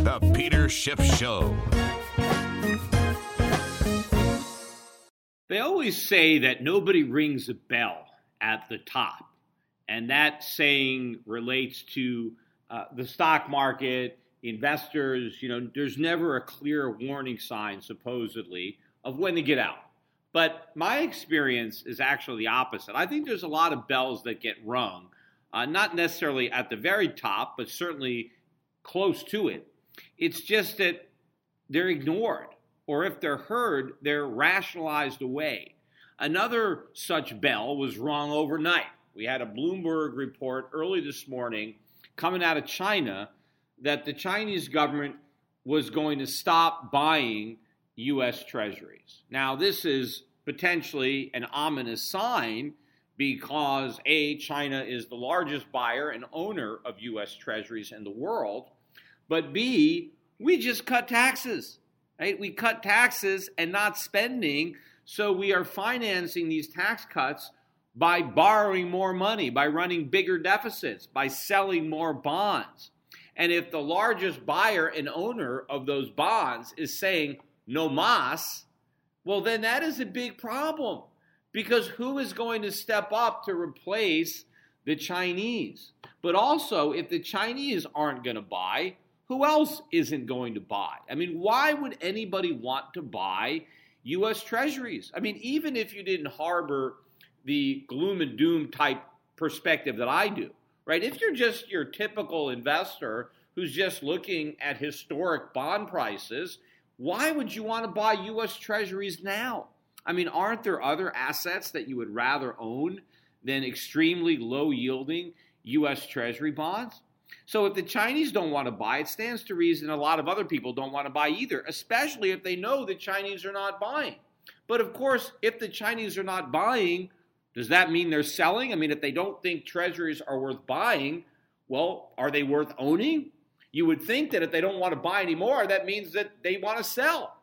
The Peter Schiff Show. They always say that nobody rings a bell at the top. And that saying relates to uh, the stock market, investors. You know, there's never a clear warning sign, supposedly, of when to get out. But my experience is actually the opposite. I think there's a lot of bells that get rung uh, not necessarily at the very top, but certainly close to it. It's just that they're ignored, or if they're heard, they're rationalized away. Another such bell was rung overnight. We had a Bloomberg report early this morning coming out of China that the Chinese government was going to stop buying U.S. treasuries. Now, this is potentially an ominous sign because A, China is the largest buyer and owner of U.S. treasuries in the world, but B, we just cut taxes, right? We cut taxes and not spending, so we are financing these tax cuts by borrowing more money, by running bigger deficits, by selling more bonds. And if the largest buyer and owner of those bonds is saying no mas, well, then that is a big problem because who is going to step up to replace the Chinese? But also, if the Chinese aren't going to buy, who else isn't going to buy? I mean, why would anybody want to buy U.S. Treasuries? I mean, even if you didn't harbor the gloom and doom type perspective that I do, right? If you're just your typical investor who's just looking at historic bond prices, why would you want to buy U.S. Treasuries now? I mean, aren't there other assets that you would rather own than extremely low yielding U.S. Treasury bonds? So if the Chinese don't want to buy, it stands to reason a lot of other people don't want to buy either, especially if they know the Chinese are not buying. But of course, if the Chinese are not buying, does that mean they're selling? I mean, if they don't think treasuries are worth buying, well, are they worth owning? You would think that if they don't want to buy anymore, that means that they want to sell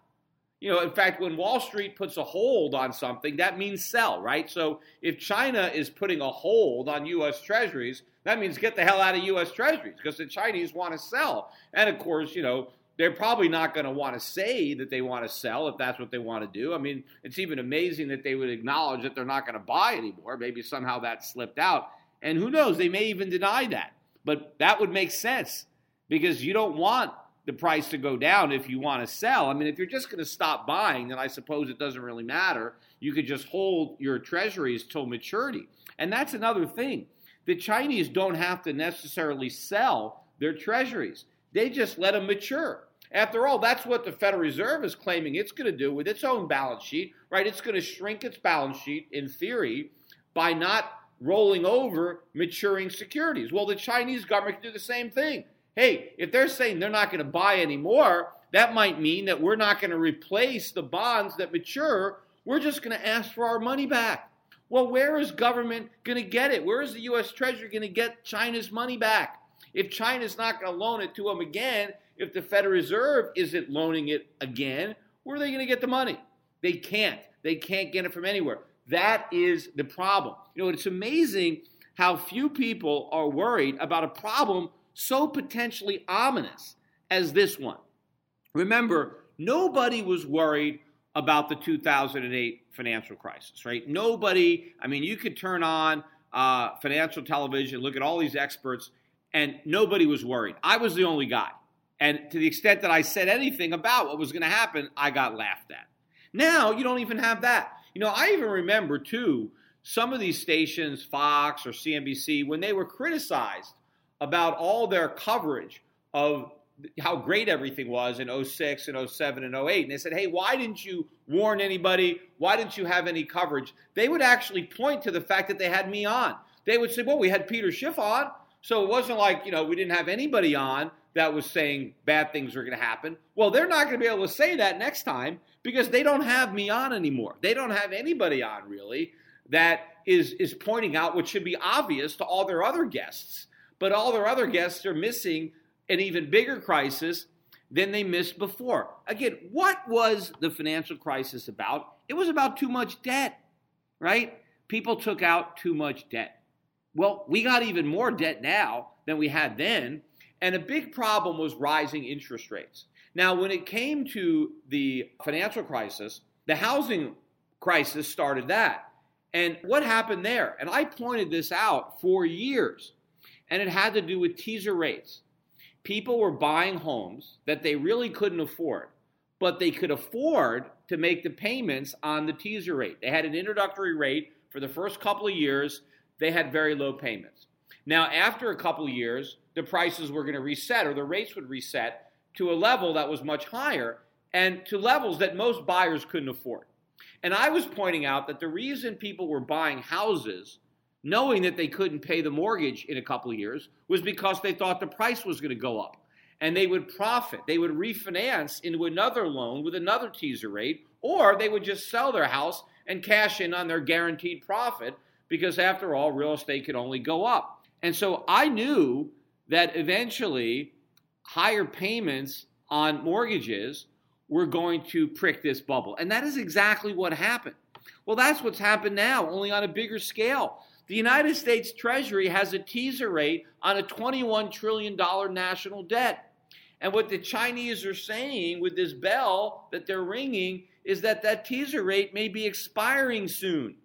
you know, in fact, when Wall Street puts a hold on something, that means sell, right? So if China is putting a hold on U.S. Treasuries, that means get the hell out of U.S. Treasuries because the Chinese want to sell. And of course, you know, they're probably not going to want to say that they want to sell if that's what they want to do. I mean, it's even amazing that they would acknowledge that they're not going to buy anymore. Maybe somehow that slipped out. And who knows, they may even deny that. But that would make sense because you don't want the price to go down if you want to sell. I mean, if you're just going to stop buying, then I suppose it doesn't really matter. You could just hold your treasuries till maturity. And that's another thing. The Chinese don't have to necessarily sell their treasuries, they just let them mature. After all, that's what the Federal Reserve is claiming it's going to do with its own balance sheet, right? It's going to shrink its balance sheet, in theory, by not rolling over maturing securities. Well, the Chinese government can do the same thing. Hey, if they're saying they're not going to buy anymore, that might mean that we're not going to replace the bonds that mature. We're just going to ask for our money back. Well, where is government going to get it? Where is the U.S. Treasury going to get China's money back? If China's not going to loan it to them again, if the Federal Reserve isn't loaning it again, where are they going to get the money? They can't. They can't get it from anywhere. That is the problem. You know, it's amazing how few people are worried about a problem so potentially ominous as this one. Remember, nobody was worried about the 2008 financial crisis, right? Nobody, I mean, you could turn on uh, financial television, look at all these experts, and nobody was worried. I was the only guy. And to the extent that I said anything about what was going to happen, I got laughed at. Now you don't even have that. You know, I even remember too some of these stations, Fox or CNBC, when they were criticized about all their coverage of how great everything was in 06 and 07 and 08. And they said, hey, why didn't you warn anybody? Why didn't you have any coverage? They would actually point to the fact that they had me on. They would say, well, we had Peter Schiff on. So it wasn't like, you know, we didn't have anybody on that was saying bad things were going to happen. Well, they're not going to be able to say that next time because they don't have me on anymore. They don't have anybody on really that is is pointing out what should be obvious to all their other guests. But all their other guests are missing an even bigger crisis than they missed before. Again, what was the financial crisis about? It was about too much debt, right? People took out too much debt. Well, we got even more debt now than we had then. And a big problem was rising interest rates. Now, when it came to the financial crisis, the housing crisis started that. And what happened there? And I pointed this out for years. And it had to do with teaser rates. People were buying homes that they really couldn't afford, but they could afford to make the payments on the teaser rate. They had an introductory rate for the first couple of years, they had very low payments. Now, after a couple of years, the prices were going to reset or the rates would reset to a level that was much higher and to levels that most buyers couldn't afford. And I was pointing out that the reason people were buying houses knowing that they couldn't pay the mortgage in a couple of years was because they thought the price was going to go up. And they would profit. They would refinance into another loan with another teaser rate, or they would just sell their house and cash in on their guaranteed profit because, after all, real estate could only go up. And so I knew that eventually higher payments on mortgages were going to prick this bubble. And that is exactly what happened. Well, that's what's happened now, only on a bigger scale. The United States Treasury has a teaser rate on a $21 trillion national debt. And what the Chinese are saying with this bell that they're ringing is that that teaser rate may be expiring soon.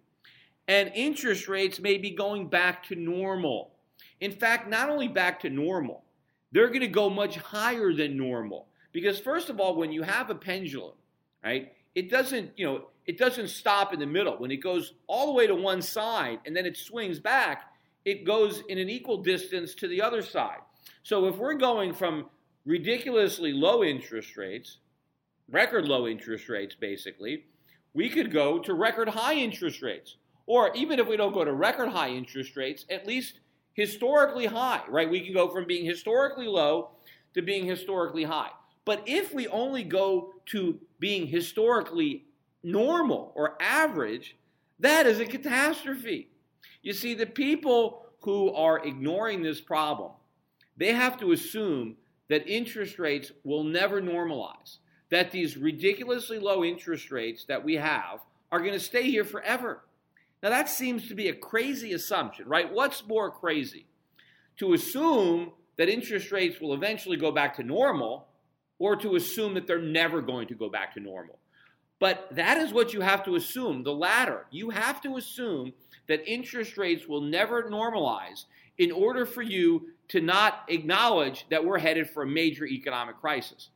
And interest rates may be going back to normal. In fact, not only back to normal, they're going to go much higher than normal. Because, first of all, when you have a pendulum, right, it doesn't, you know, it doesn't stop in the middle. When it goes all the way to one side and then it swings back, it goes in an equal distance to the other side. So if we're going from ridiculously low interest rates, record low interest rates basically, we could go to record high interest rates. Or even if we don't go to record high interest rates, at least historically high, right? We can go from being historically low to being historically high. But if we only go to being historically normal or average, that is a catastrophe. You see, the people who are ignoring this problem, they have to assume that interest rates will never normalize, that these ridiculously low interest rates that we have are going to stay here forever. Now, that seems to be a crazy assumption, right? What's more crazy? To assume that interest rates will eventually go back to normal, or to assume that they're never going to go back to normal. But that is what you have to assume the latter. You have to assume that interest rates will never normalize in order for you to not acknowledge that we're headed for a major economic crisis.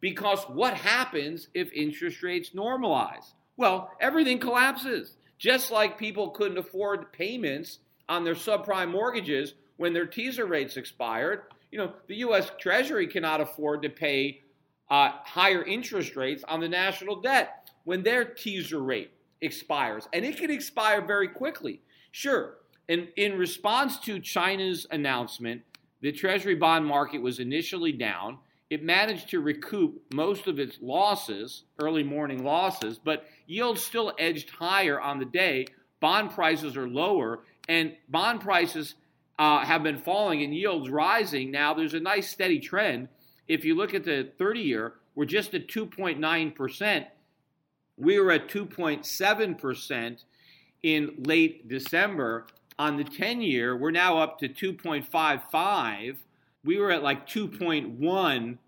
Because what happens if interest rates normalize? Well, everything collapses. Just like people couldn't afford payments on their subprime mortgages when their teaser rates expired, you know, the US Treasury cannot afford to pay uh, higher interest rates on the national debt when their teaser rate expires, and it can expire very quickly. Sure, in, in response to China's announcement, the Treasury bond market was initially down. It managed to recoup most of its losses, early morning losses, but yields still edged higher on the day bond prices are lower, and bond prices uh, have been falling and yields rising. Now there's a nice steady trend. If you look at the 30 year, we're just at 2.9%. We were at 2.7% in late December. On the 10 year, we're now up to 2.55. We were at like 2.1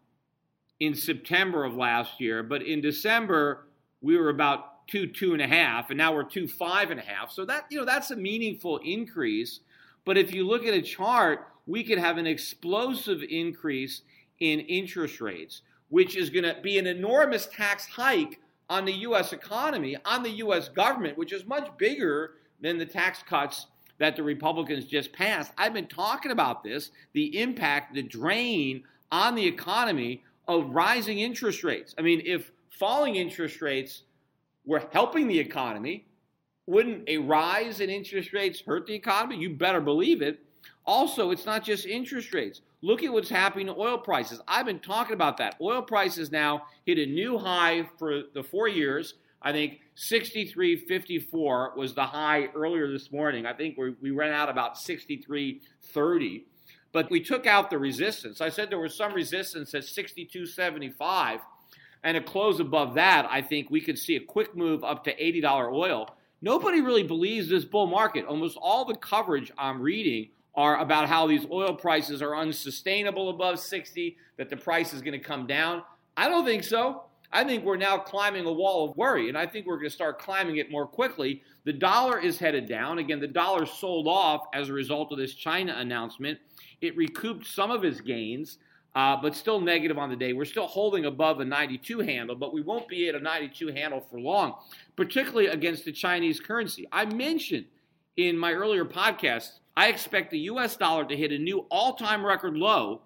in September of last year, but in December, we were about two, two and a half, and now we're two, five and a half. So that, you know, that's a meaningful increase. But if you look at a chart, we could have an explosive increase in interest rates, which is going to be an enormous tax hike on the U.S. economy, on the U.S. government, which is much bigger than the tax cuts that the Republicans just passed. I've been talking about this the impact, the drain on the economy of rising interest rates. I mean, if falling interest rates were helping the economy, wouldn't a rise in interest rates hurt the economy? You better believe it. Also, it's not just interest rates. Look at what's happening to oil prices. I've been talking about that. Oil prices now hit a new high for the four years. I think 63.54 was the high earlier this morning. I think we, ran out about 63.30. But we took out the resistance. I said there was some resistance at 62.75 and a close above that, I think we could see a quick move up to $80 oil. Nobody really believes this bull market. Almost all the coverage I'm reading are about how these oil prices are unsustainable above 60, that the price is going to come down. I don't think so. I think we're now climbing a wall of worry, and I think we're going to start climbing it more quickly. The dollar is headed down. Again, the dollar sold off as a result of this China announcement. It recouped some of its gains uh, but still negative on the day. We're still holding above a 92 handle, but we won't be at a 92 handle for long, particularly against the Chinese currency. I mentioned in my earlier podcast, I expect the US dollar to hit a new all time record low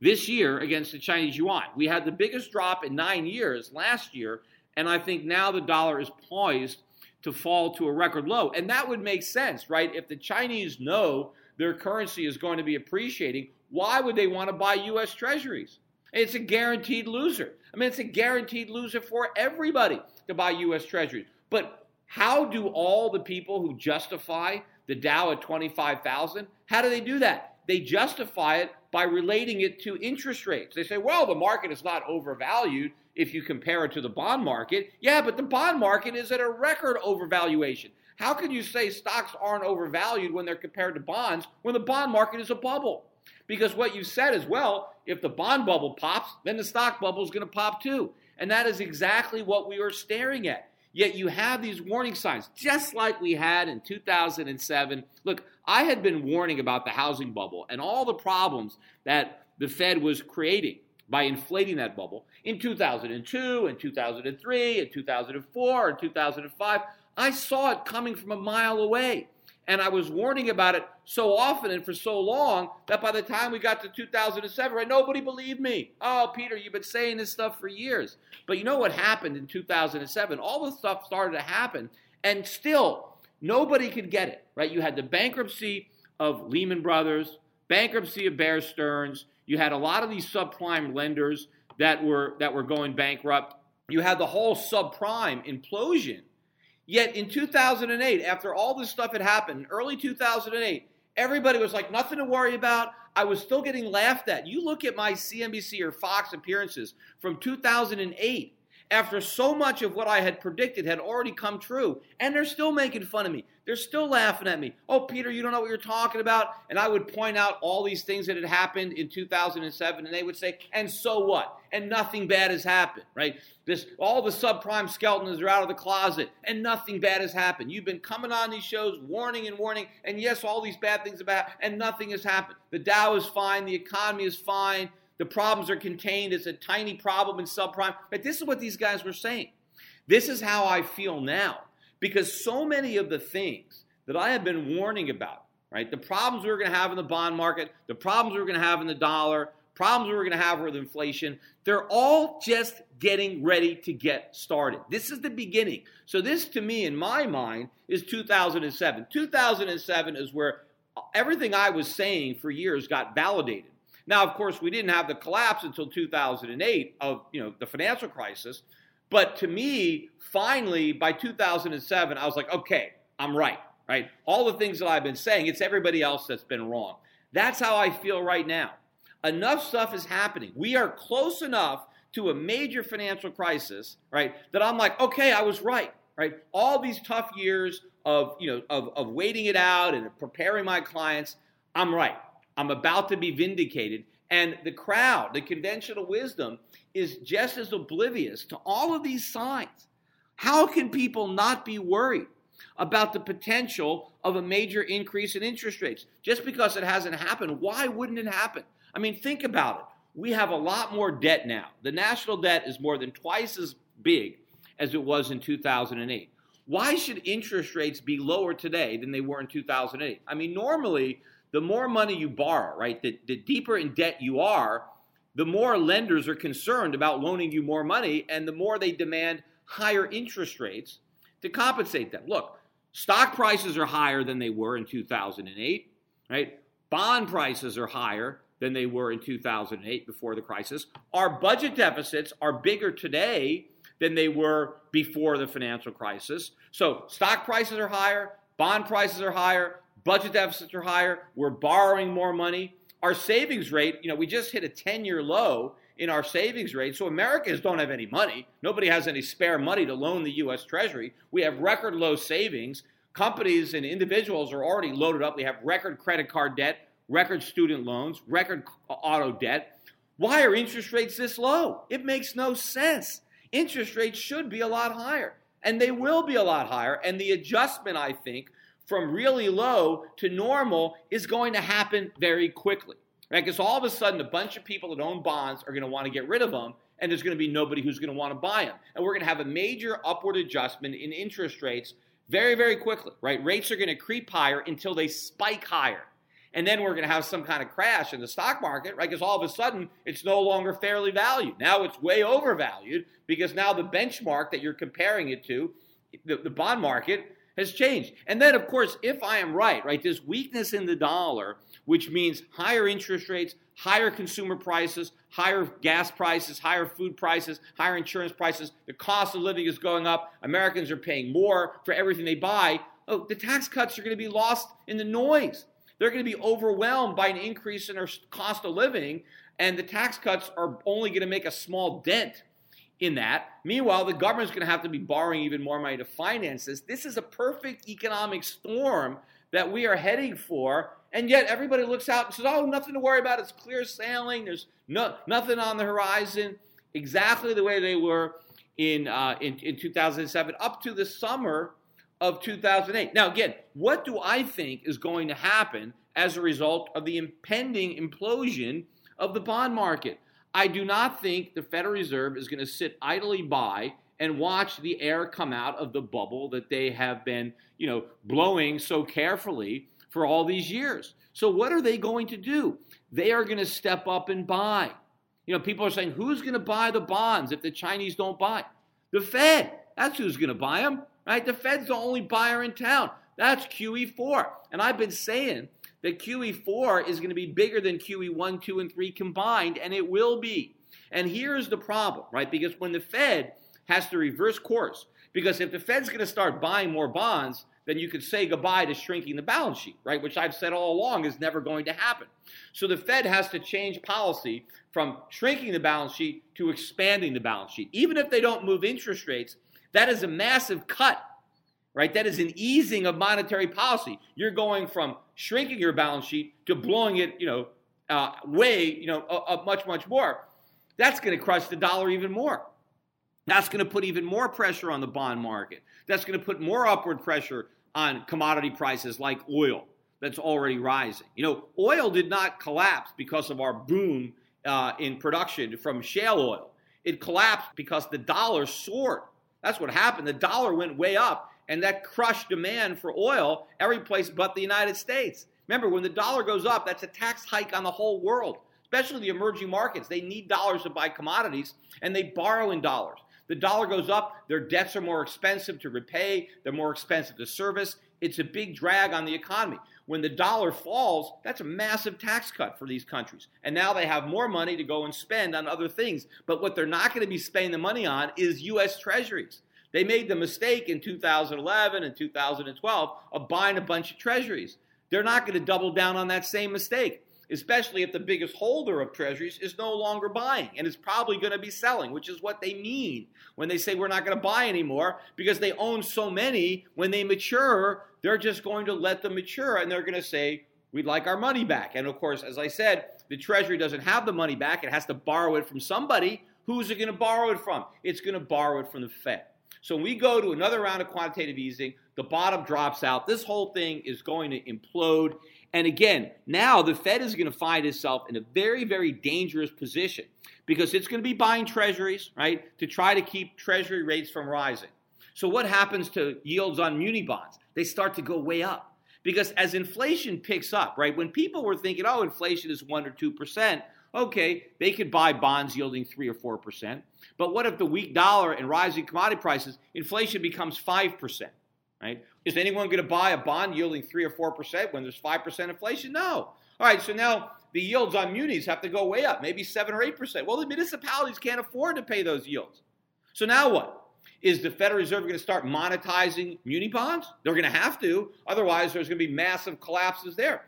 this year against the Chinese yuan. We had the biggest drop in nine years last year, and I think now the dollar is poised to fall to a record low. And that would make sense, right? If the Chinese know their currency is going to be appreciating, why would they want to buy U.S. Treasuries? It's a guaranteed loser. I mean, it's a guaranteed loser for everybody to buy U.S. Treasuries. But how do all the people who justify the Dow at 25,000, how do they do that? They justify it by relating it to interest rates. They say, well, the market is not overvalued if you compare it to the bond market. Yeah, but the bond market is at a record overvaluation. How can you say stocks aren't overvalued when they're compared to bonds when the bond market is a bubble? Because what you said is, well, if the bond bubble pops, then the stock bubble is going to pop too. And that is exactly what we are staring at. Yet you have these warning signs, just like we had in 2007. Look, I had been warning about the housing bubble and all the problems that the Fed was creating by inflating that bubble in 2002 and 2003 and 2004 and 2005. I saw it coming from a mile away. And I was warning about it so often and for so long that by the time we got to 2007, right, nobody believed me. Oh, Peter, you've been saying this stuff for years. But you know what happened in 2007? All this stuff started to happen, and still nobody could get it, right? You had the bankruptcy of Lehman Brothers, bankruptcy of Bear Stearns. You had a lot of these subprime lenders that were that were going bankrupt. You had the whole subprime implosion Yet in 2008, after all this stuff had happened, early 2008, everybody was like, nothing to worry about. I was still getting laughed at. You look at my CNBC or Fox appearances from 2008 after so much of what I had predicted had already come true. And they're still making fun of me. They're still laughing at me. Oh, Peter, you don't know what you're talking about. And I would point out all these things that had happened in 2007, and they would say, and so what? And nothing bad has happened, right? This all the subprime skeletons are out of the closet, and nothing bad has happened. You've been coming on these shows, warning and warning, and yes, all these bad things about, and nothing has happened. The Dow is fine, the economy is fine, the problems are contained. It's a tiny problem in subprime. But this is what these guys were saying. This is how I feel now because so many of the things that I have been warning about, right? The problems we are going to have in the bond market, the problems we are going to have in the dollar, problems we are going to have with inflation, they're all just getting ready to get started. This is the beginning. So, this to me, in my mind, is 2007. 2007 is where everything I was saying for years got validated. Now, of course, we didn't have the collapse until 2008 of you know the financial crisis, but to me, finally by 2007, I was like, okay, I'm right, right? All the things that I've been saying, it's everybody else that's been wrong. That's how I feel right now. Enough stuff is happening. We are close enough to a major financial crisis, right? That I'm like, okay, I was right, right? All these tough years of, you know, of, of waiting it out and preparing my clients, I'm right. I'm about to be vindicated. And the crowd, the conventional wisdom, is just as oblivious to all of these signs. How can people not be worried about the potential of a major increase in interest rates? Just because it hasn't happened, why wouldn't it happen? I mean, think about it we have a lot more debt now. The national debt is more than twice as big as it was in 2008. Why should interest rates be lower today than they were in 2008? I mean, normally, the more money you borrow, right, the, the deeper in debt you are, the more lenders are concerned about loaning you more money and the more they demand higher interest rates to compensate them. Look, stock prices are higher than they were in 2008, right? Bond prices are higher than they were in 2008 before the crisis. Our budget deficits are bigger today than they were before the financial crisis. So stock prices are higher, bond prices are higher, budget deficits are higher, we're borrowing more money. Our savings rate, you know, we just hit a 10 year low in our savings rate. So Americans don't have any money. Nobody has any spare money to loan the US Treasury. We have record low savings. Companies and individuals are already loaded up. We have record credit card debt record student loans, record auto debt. Why are interest rates this low? It makes no sense. Interest rates should be a lot higher, and they will be a lot higher. And the adjustment, I think, from really low to normal is going to happen very quickly. Right? Because all of a sudden, a bunch of people that own bonds are going to want to get rid of them, and there's going to be nobody who's going to want to buy them. And we're going to have a major upward adjustment in interest rates very, very quickly. Right? Rates are going to creep higher until they spike higher and then we're going to have some kind of crash in the stock market, right? Because all of a sudden it's no longer fairly valued. Now it's way overvalued because now the benchmark that you're comparing it to, the, the bond market, has changed. And then, of course, if I am right, right, this weakness in the dollar, which means higher interest rates, higher consumer prices, higher gas prices, higher food prices, higher insurance prices, the cost of living is going up, Americans are paying more for everything they buy. Oh, the tax cuts are going to be lost in the noise. They're going to be overwhelmed by an increase in our cost of living, and the tax cuts are only going to make a small dent in that. Meanwhile, the government's going to have to be borrowing even more money to finance this. This is a perfect economic storm that we are heading for, and yet everybody looks out and says, "Oh, nothing to worry about. It's clear sailing. There's no nothing on the horizon." Exactly the way they were in uh, in, in 2007 up to the summer of 2008. Now, again, what do I think is going to happen as a result of the impending implosion of the bond market? I do not think the Federal Reserve is going to sit idly by and watch the air come out of the bubble that they have been, you know, blowing so carefully for all these years. So what are they going to do? They are going to step up and buy. You know, people are saying, who's going to buy the bonds if the Chinese don't buy? The Fed. That's who's going to buy them right? The Fed's the only buyer in town. That's QE4. And I've been saying that QE4 is going to be bigger than QE1, 2, and 3 combined, and it will be. And here's the problem, right? Because when the Fed has to reverse course, because if the Fed's going to start buying more bonds, then you could say goodbye to shrinking the balance sheet, right? Which I've said all along is never going to happen. So the Fed has to change policy from shrinking the balance sheet to expanding the balance sheet. Even if they don't move interest rates, that is a massive cut, right? That is an easing of monetary policy. You're going from shrinking your balance sheet to blowing it, you know, uh, way, you know, uh, much, much more. That's going to crush the dollar even more. That's going to put even more pressure on the bond market. That's going to put more upward pressure on commodity prices like oil that's already rising. You know, oil did not collapse because of our boom uh, in production from shale oil. It collapsed because the dollar soared. That's what happened. The dollar went way up, and that crushed demand for oil every place but the United States. Remember, when the dollar goes up, that's a tax hike on the whole world, especially the emerging markets. They need dollars to buy commodities, and they borrow in dollars. The dollar goes up, their debts are more expensive to repay, they're more expensive to service. It's a big drag on the economy. When the dollar falls, that's a massive tax cut for these countries. And now they have more money to go and spend on other things. But what they're not going to be spending the money on is U.S. treasuries. They made the mistake in 2011 and 2012 of buying a bunch of treasuries. They're not going to double down on that same mistake, especially if the biggest holder of treasuries is no longer buying and is probably going to be selling, which is what they mean when they say we're not going to buy anymore because they own so many. When they mature, they're just going to let them mature and they're going to say, we'd like our money back. And of course, as I said, the Treasury doesn't have the money back. It has to borrow it from somebody. Who's it going to borrow it from? It's going to borrow it from the Fed. So when we go to another round of quantitative easing, the bottom drops out. This whole thing is going to implode. And again, now the Fed is going to find itself in a very, very dangerous position because it's going to be buying treasuries, right, to try to keep treasury rates from rising. So what happens to yields on muni bonds? They start to go way up. Because as inflation picks up, right, when people were thinking, oh, inflation is 1 or 2%, okay, they could buy bonds yielding 3 or 4%. But what if the weak dollar and rising commodity prices, inflation becomes 5%? Right? Is anyone going to buy a bond yielding 3 or 4% when there's 5% inflation? No. All right, so now the yields on munis have to go way up, maybe 7 or 8%. Well, the municipalities can't afford to pay those yields. So now what? Is the Federal Reserve going to start monetizing muni bonds? They're going to have to. Otherwise, there's going to be massive collapses there.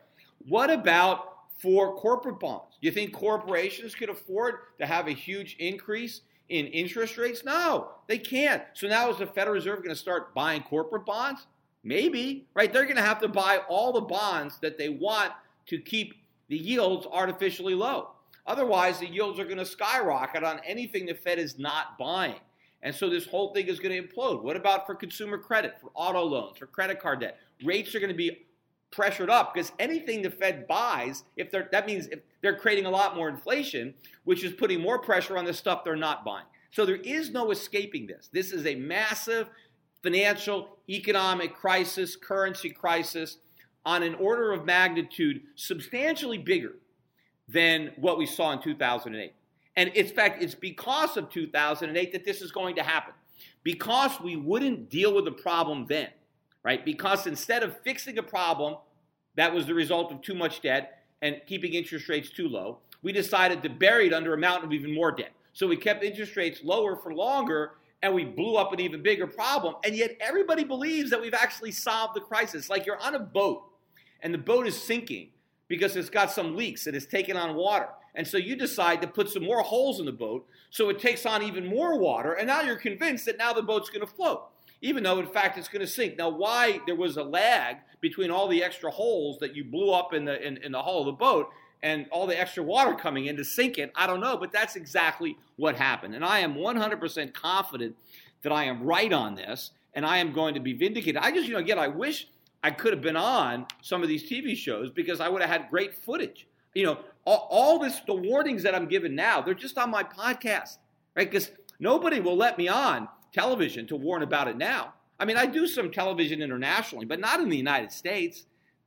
What about for corporate bonds? You think corporations could afford to have a huge increase in interest rates? No, they can't. So now is the Federal Reserve going to start buying corporate bonds? Maybe, right? They're going to have to buy all the bonds that they want to keep the yields artificially low. Otherwise, the yields are going to skyrocket on anything the Fed is not buying. And so this whole thing is going to implode. What about for consumer credit, for auto loans, for credit card debt? Rates are going to be pressured up because anything the Fed buys, if they're that means if they're creating a lot more inflation, which is putting more pressure on the stuff they're not buying. So there is no escaping this. This is a massive financial, economic crisis, currency crisis on an order of magnitude substantially bigger than what we saw in 2008. And in fact, it's because of 2008 that this is going to happen. Because we wouldn't deal with the problem then, right? Because instead of fixing a problem that was the result of too much debt and keeping interest rates too low, we decided to bury it under a mountain of even more debt. So we kept interest rates lower for longer and we blew up an even bigger problem. And yet everybody believes that we've actually solved the crisis. Like you're on a boat and the boat is sinking because it's got some leaks and it's taken on water. And so you decide to put some more holes in the boat so it takes on even more water. And now you're convinced that now the boat's going to float, even though in fact it's going to sink. Now, why there was a lag between all the extra holes that you blew up in the, in, in the hull of the boat and all the extra water coming in to sink it, I don't know. But that's exactly what happened. And I am 100% confident that I am right on this and I am going to be vindicated. I just, you know, again, I wish I could have been on some of these TV shows because I would have had great footage. You know, all, all this, the warnings that I'm giving now, they're just on my podcast, right? Because nobody will let me on television to warn about it now. I mean, I do some television internationally, but not in the United States.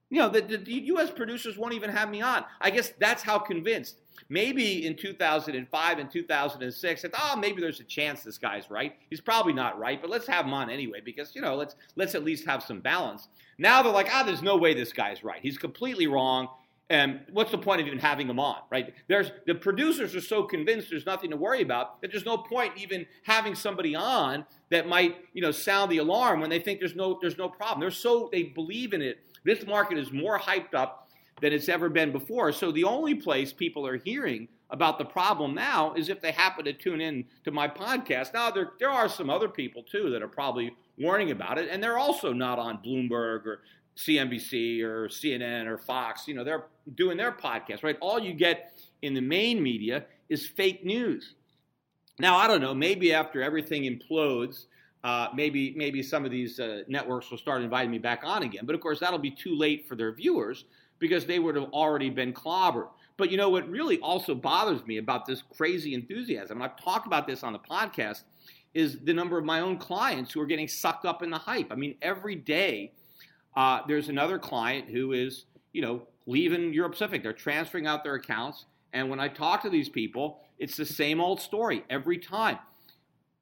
You know, the, the, the U.S. producers won't even have me on. I guess that's how convinced. Maybe in 2005 and 2006, I thought, oh, maybe there's a chance this guy's right. He's probably not right, but let's have him on anyway because you know, let's let's at least have some balance. Now they're like, ah, there's no way this guy's right. He's completely wrong. And what's the point of even having them on, right? There's the producers are so convinced there's nothing to worry about that there's no point even having somebody on that might, you know, sound the alarm when they think there's no there's no problem. They're so they believe in it. This market is more hyped up than it's ever been before. So the only place people are hearing about the problem now is if they happen to tune in to my podcast. Now there there are some other people too that are probably warning about it, and they're also not on Bloomberg or CNBC or CNN or Fox. You know, they're doing their podcast, right? All you get in the main media is fake news. Now, I don't know. Maybe after everything implodes, uh, maybe maybe some of these uh, networks will start inviting me back on again. But of course, that'll be too late for their viewers because they would have already been clobbered. But you know what really also bothers me about this crazy enthusiasm, and I've talked about this on the podcast, is the number of my own clients who are getting sucked up in the hype. I mean, every day uh, there's another client who is, you know, leaving Euro Pacific. They're transferring out their accounts. And when I talk to these people, it's the same old story every time.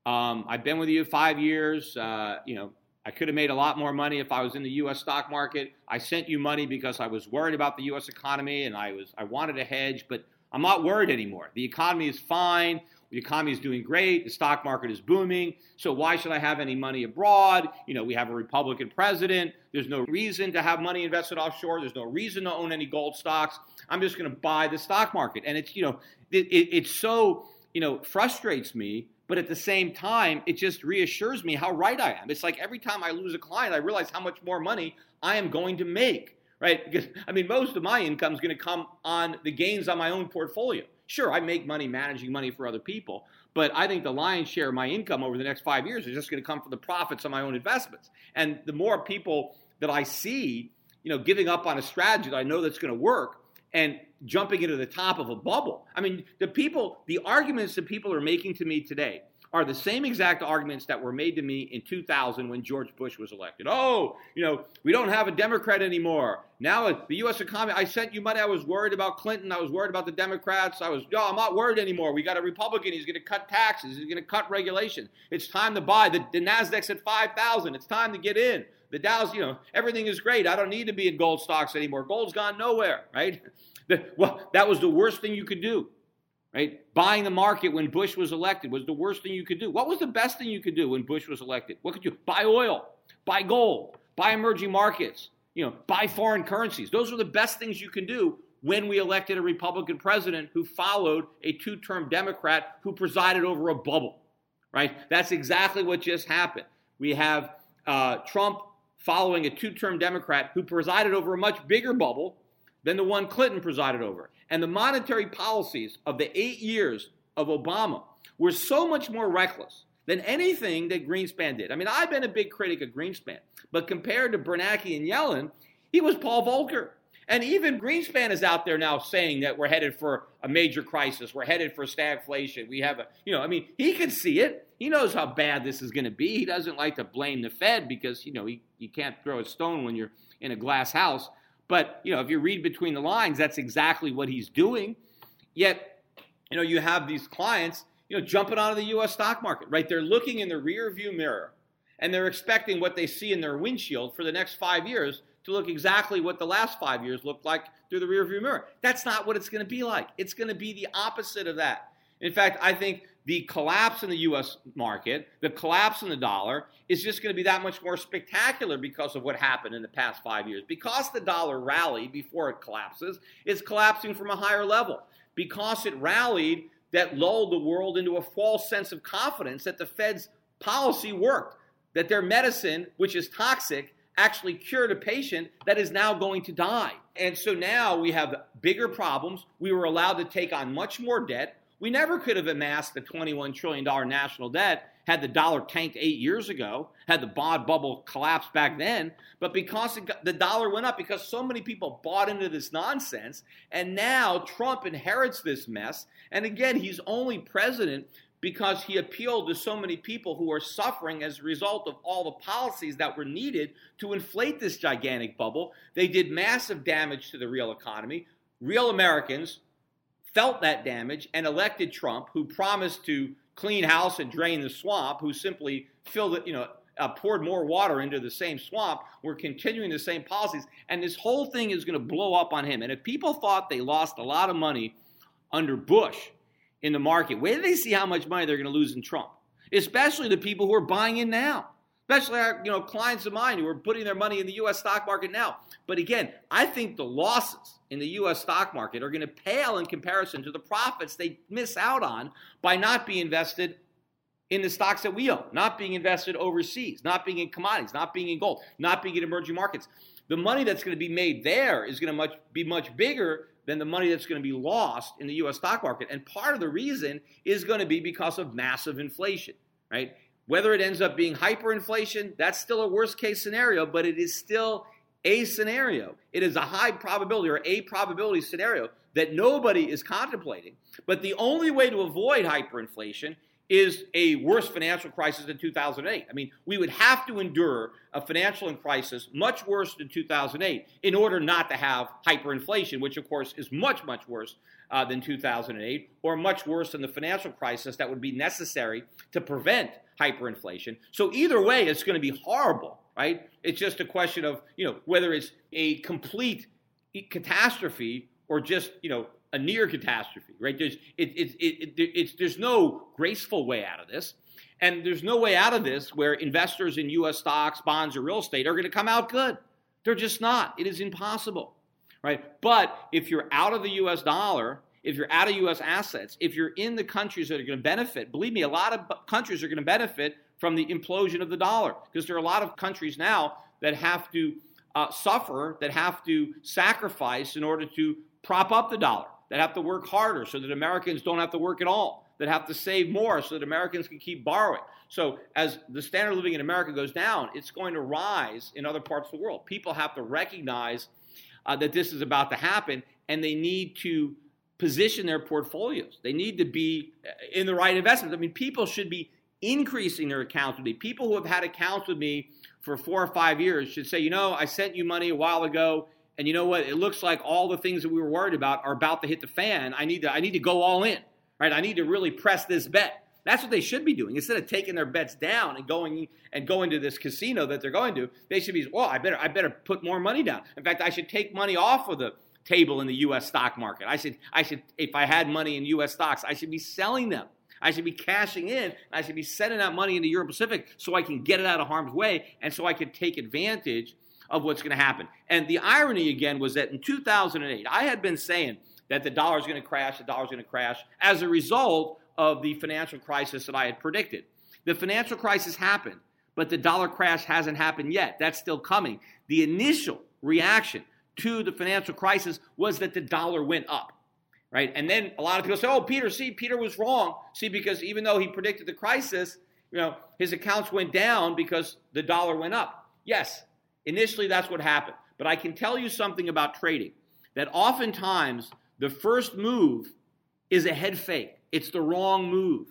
Um, I've been with you five years. Uh, you know, I could have made a lot more money if I was in the U.S. stock market. I sent you money because I was worried about the U.S. economy and I was I wanted a hedge, but I'm not worried anymore. The economy is fine. The economy is doing great. The stock market is booming. So why should I have any money abroad? You know, we have a Republican president. There's no reason to have money invested offshore. There's no reason to own any gold stocks. I'm just going to buy the stock market. And it's, you know, it, it, it's so, you know, frustrates me but at the same time, it just reassures me how right I am. It's like every time I lose a client, I realize how much more money I am going to make, right? Because, I mean, most of my income is going to come on the gains on my own portfolio. Sure, I make money managing money for other people, but I think the lion's share of my income over the next five years is just going to come from the profits on my own investments. And the more people that I see, you know, giving up on a strategy that I know that's going to work, and jumping into the top of a bubble. I mean, the people, the arguments that people are making to me today are the same exact arguments that were made to me in 2000 when George Bush was elected. Oh, you know, we don't have a Democrat anymore. Now the U.S. economy, I sent you money. I was worried about Clinton. I was worried about the Democrats. I was, no, I'm not worried anymore. We got a Republican. He's going to cut taxes. He's going to cut regulation. It's time to buy. The, the NASDAQ's at 5,000. It's time to get in. The Dow's, you know, everything is great. I don't need to be in gold stocks anymore. Gold's gone nowhere, right? The, well, that was the worst thing you could do, right? Buying the market when Bush was elected was the worst thing you could do. What was the best thing you could do when Bush was elected? What could you buy oil, buy gold, buy emerging markets, you know, buy foreign currencies. Those were the best things you can do when we elected a Republican president who followed a two-term Democrat who presided over a bubble, right? That's exactly what just happened. We have uh, Trump following a two term Democrat who presided over a much bigger bubble than the one Clinton presided over. And the monetary policies of the eight years of Obama were so much more reckless than anything that Greenspan did. I mean, I've been a big critic of Greenspan, but compared to Bernanke and Yellen, he was Paul Volcker. And even Greenspan is out there now saying that we're headed for a major crisis. We're headed for stagflation. We have a, you know, I mean, he can see it. He knows how bad this is going to be. He doesn't like to blame the Fed because, you know, he, you can't throw a stone when you're in a glass house. But, you know, if you read between the lines, that's exactly what he's doing. Yet, you know, you have these clients, you know, jumping out of the U.S. stock market, right? They're looking in the rear view mirror and they're expecting what they see in their windshield for the next five years to look exactly what the last five years looked like through the rearview mirror. That's not what it's going to be like. It's going to be the opposite of that. In fact, I think the collapse in the US market, the collapse in the dollar, is just going to be that much more spectacular because of what happened in the past five years. Because the dollar rallied before it collapses, it's collapsing from a higher level. Because it rallied, that lulled the world into a false sense of confidence that the Fed's policy worked, that their medicine, which is toxic, actually cured a patient that is now going to die. And so now we have bigger problems. We were allowed to take on much more debt. We never could have amassed the $21 trillion national debt had the dollar tanked eight years ago, had the bond bubble collapsed back then. But because got, the dollar went up, because so many people bought into this nonsense, and now Trump inherits this mess. And again, he's only president because he appealed to so many people who are suffering as a result of all the policies that were needed to inflate this gigantic bubble. They did massive damage to the real economy. Real Americans felt that damage and elected Trump, who promised to clean house and drain the swamp, who simply filled it, you know, uh, poured more water into the same swamp. We're continuing the same policies, and this whole thing is going to blow up on him. And if people thought they lost a lot of money under Bush, in the market. Wait till they see how much money they're going to lose in Trump, especially the people who are buying in now. Especially our, you know, clients of mine who are putting their money in the U.S. stock market now. But again, I think the losses in the U.S. stock market are going to pale in comparison to the profits they miss out on by not being invested in the stocks that we own, not being invested overseas, not being in commodities, not being in gold, not being in emerging markets. The money that's going to be made there is going to much, be much bigger than the money that's going to be lost in the US stock market. And part of the reason is going to be because of massive inflation, right? Whether it ends up being hyperinflation, that's still a worst case scenario, but it is still a scenario. It is a high probability or a probability scenario that nobody is contemplating. But the only way to avoid hyperinflation is a worse financial crisis than 2008. I mean, we would have to endure a financial crisis much worse than 2008 in order not to have hyperinflation, which of course is much, much worse uh, than 2008, or much worse than the financial crisis that would be necessary to prevent hyperinflation. So either way, it's going to be horrible, right? It's just a question of, you know, whether it's a complete catastrophe or just you know a near catastrophe, right? There's it, it, it, it's there's no graceful way out of this, and there's no way out of this where investors in U.S. stocks, bonds, or real estate are going to come out good. They're just not. It is impossible, right? But if you're out of the U.S. dollar, if you're out of U.S. assets, if you're in the countries that are going to benefit, believe me, a lot of countries are going to benefit from the implosion of the dollar because there are a lot of countries now that have to uh, suffer, that have to sacrifice in order to prop up the dollar, that have to work harder so that Americans don't have to work at all, that have to save more so that Americans can keep borrowing. So, as the standard of living in America goes down, it's going to rise in other parts of the world. People have to recognize uh, that this is about to happen, and they need to position their portfolios. They need to be uh, in the right investments. I mean, people should be increasing their accounts with me. People who have had accounts with me for four or five years should say, you know, I sent you money a while ago, and you know what? It looks like all the things that we were worried about are about to hit the fan. I need to, I need to go all in, right? I need to really press this bet. That's what they should be doing. Instead of taking their bets down and going and going to this casino that they're going to, they should be, well, I better I better put more money down. In fact, I should take money off of the table in the US stock market. I should I should if I had money in US stocks, I should be selling them. I should be cashing in. I should be sending that money into Euro Pacific so I can get it out of harm's way and so I can take advantage of what's going to happen. And the irony again was that in 2008, I had been saying that the dollar is going to crash, the dollar is going to crash as a result of the financial crisis that I had predicted. The financial crisis happened, but the dollar crash hasn't happened yet. That's still coming. The initial reaction to the financial crisis was that the dollar went up. Right? And then a lot of people say, "Oh, Peter, see, Peter was wrong." See, because even though he predicted the crisis, you know, his accounts went down because the dollar went up. Yes, initially that's what happened. But I can tell you something about trading that oftentimes the first move is a head fake. It's the wrong move.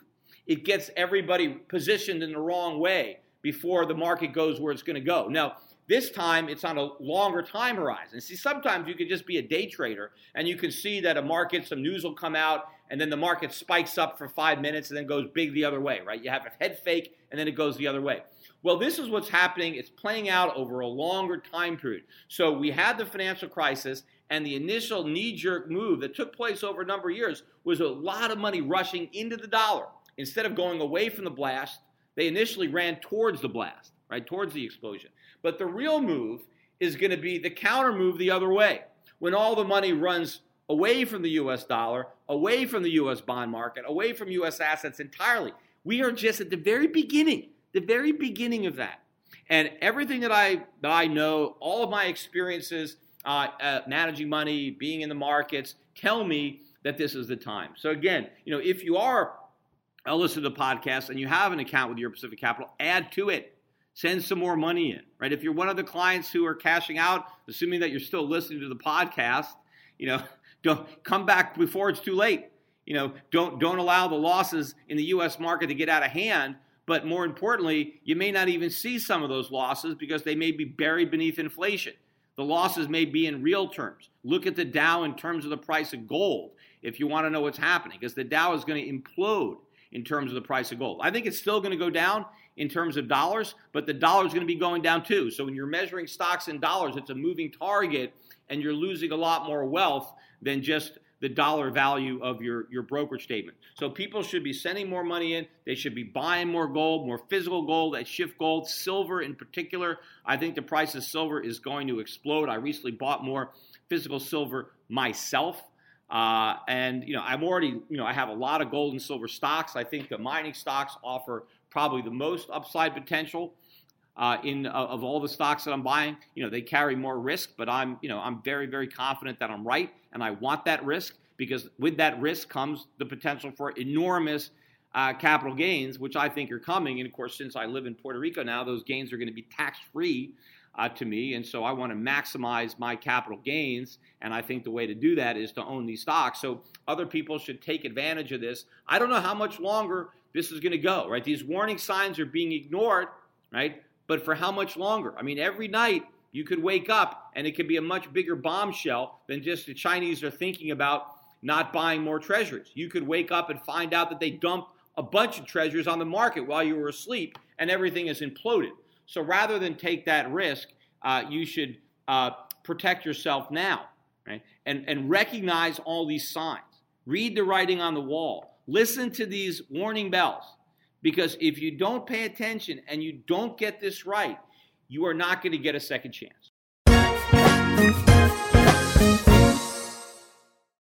It gets everybody positioned in the wrong way before the market goes where it's going to go. Now, this time it's on a longer time horizon. See, sometimes you can just be a day trader and you can see that a market, some news will come out, and then the market spikes up for five minutes and then goes big the other way, right? You have a head fake and then it goes the other way. Well, this is what's happening. It's playing out over a longer time period. So we had the financial crisis, and the initial knee jerk move that took place over a number of years was a lot of money rushing into the dollar. Instead of going away from the blast, they initially ran towards the blast, right? Towards the explosion. But the real move is going to be the counter move the other way. When all the money runs away from the US dollar, away from the US bond market, away from US assets entirely. We are just at the very beginning, the very beginning of that. And everything that I that I know, all of my experiences uh, uh, managing money, being in the markets, tell me that this is the time. So again, you know, if you are a listener to the podcast and you have an account with Euro Pacific Capital, add to it send some more money in, right? If you're one of the clients who are cashing out, assuming that you're still listening to the podcast, you know, don't come back before it's too late. You know, don't don't allow the losses in the US market to get out of hand, but more importantly, you may not even see some of those losses because they may be buried beneath inflation. The losses may be in real terms. Look at the Dow in terms of the price of gold if you want to know what's happening because the Dow is going to implode in terms of the price of gold. I think it's still going to go down in terms of dollars, but the dollar is going to be going down too. So when you're measuring stocks in dollars, it's a moving target and you're losing a lot more wealth than just the dollar value of your, your brokerage statement. So people should be sending more money in. They should be buying more gold, more physical gold at gold, silver in particular. I think the price of silver is going to explode. I recently bought more physical silver myself. Uh, and you know, I'm already, you know, I have a lot of gold and silver stocks. I think the mining stocks offer probably the most upside potential uh, in uh, of all the stocks that I'm buying. You know, they carry more risk, but I'm you know I'm very very confident that I'm right, and I want that risk because with that risk comes the potential for enormous uh, capital gains, which I think are coming. And of course, since I live in Puerto Rico now, those gains are going to be tax free. Uh, to me, and so I want to maximize my capital gains, and I think the way to do that is to own these stocks. So other people should take advantage of this. I don't know how much longer this is going to go, right? These warning signs are being ignored, right? But for how much longer? I mean, every night you could wake up and it could be a much bigger bombshell than just the Chinese are thinking about not buying more treasuries. You could wake up and find out that they dumped a bunch of treasuries on the market while you were asleep and everything is imploded. So rather than take that risk, uh, you should uh, protect yourself now. right? And, and recognize all these signs. Read the writing on the wall. Listen to these warning bells. Because if you don't pay attention and you don't get this right, you are not going to get a second chance.